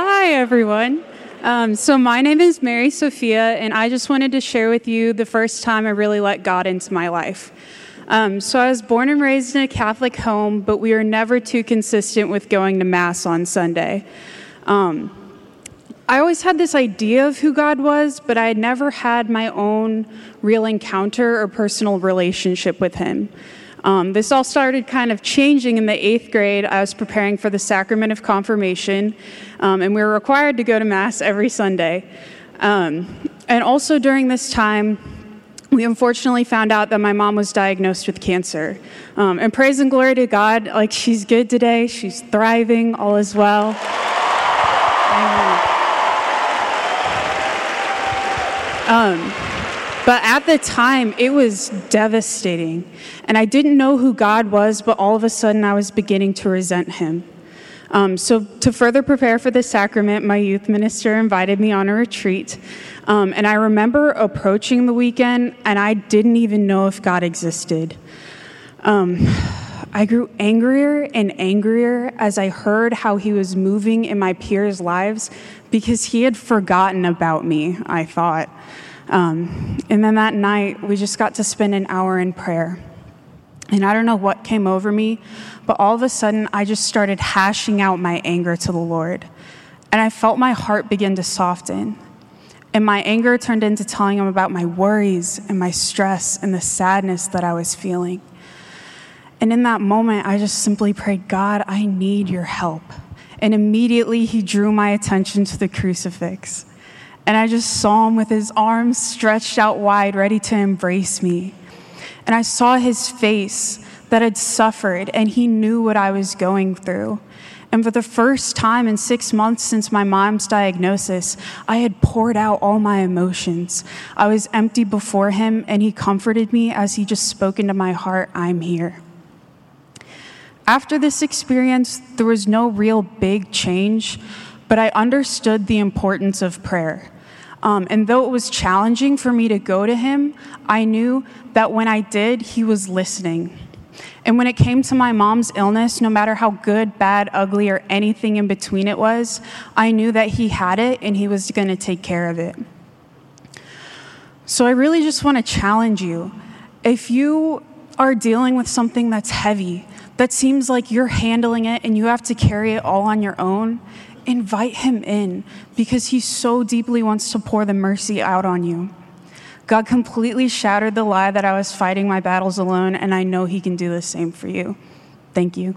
Hi, everyone. Um, so, my name is Mary Sophia, and I just wanted to share with you the first time I really let God into my life. Um, so, I was born and raised in a Catholic home, but we were never too consistent with going to Mass on Sunday. Um, I always had this idea of who God was, but I had never had my own real encounter or personal relationship with Him. Um, this all started kind of changing in the eighth grade. I was preparing for the sacrament of confirmation, um, and we were required to go to Mass every Sunday. Um, and also during this time, we unfortunately found out that my mom was diagnosed with cancer. Um, and praise and glory to God, like she's good today, she's thriving, all is well. Amen. Um, but at the time, it was devastating. And I didn't know who God was, but all of a sudden I was beginning to resent him. Um, so, to further prepare for the sacrament, my youth minister invited me on a retreat. Um, and I remember approaching the weekend, and I didn't even know if God existed. Um, I grew angrier and angrier as I heard how he was moving in my peers' lives because he had forgotten about me, I thought. Um, and then that night, we just got to spend an hour in prayer. And I don't know what came over me, but all of a sudden, I just started hashing out my anger to the Lord. And I felt my heart begin to soften. And my anger turned into telling him about my worries and my stress and the sadness that I was feeling. And in that moment, I just simply prayed, God, I need your help. And immediately, he drew my attention to the crucifix. And I just saw him with his arms stretched out wide, ready to embrace me. And I saw his face that had suffered, and he knew what I was going through. And for the first time in six months since my mom's diagnosis, I had poured out all my emotions. I was empty before him, and he comforted me as he just spoke into my heart I'm here. After this experience, there was no real big change, but I understood the importance of prayer. Um, and though it was challenging for me to go to him, I knew that when I did, he was listening. And when it came to my mom's illness, no matter how good, bad, ugly, or anything in between it was, I knew that he had it and he was going to take care of it. So I really just want to challenge you. If you are dealing with something that's heavy, that seems like you're handling it and you have to carry it all on your own, invite him in because he so deeply wants to pour the mercy out on you. God completely shattered the lie that I was fighting my battles alone, and I know he can do the same for you. Thank you.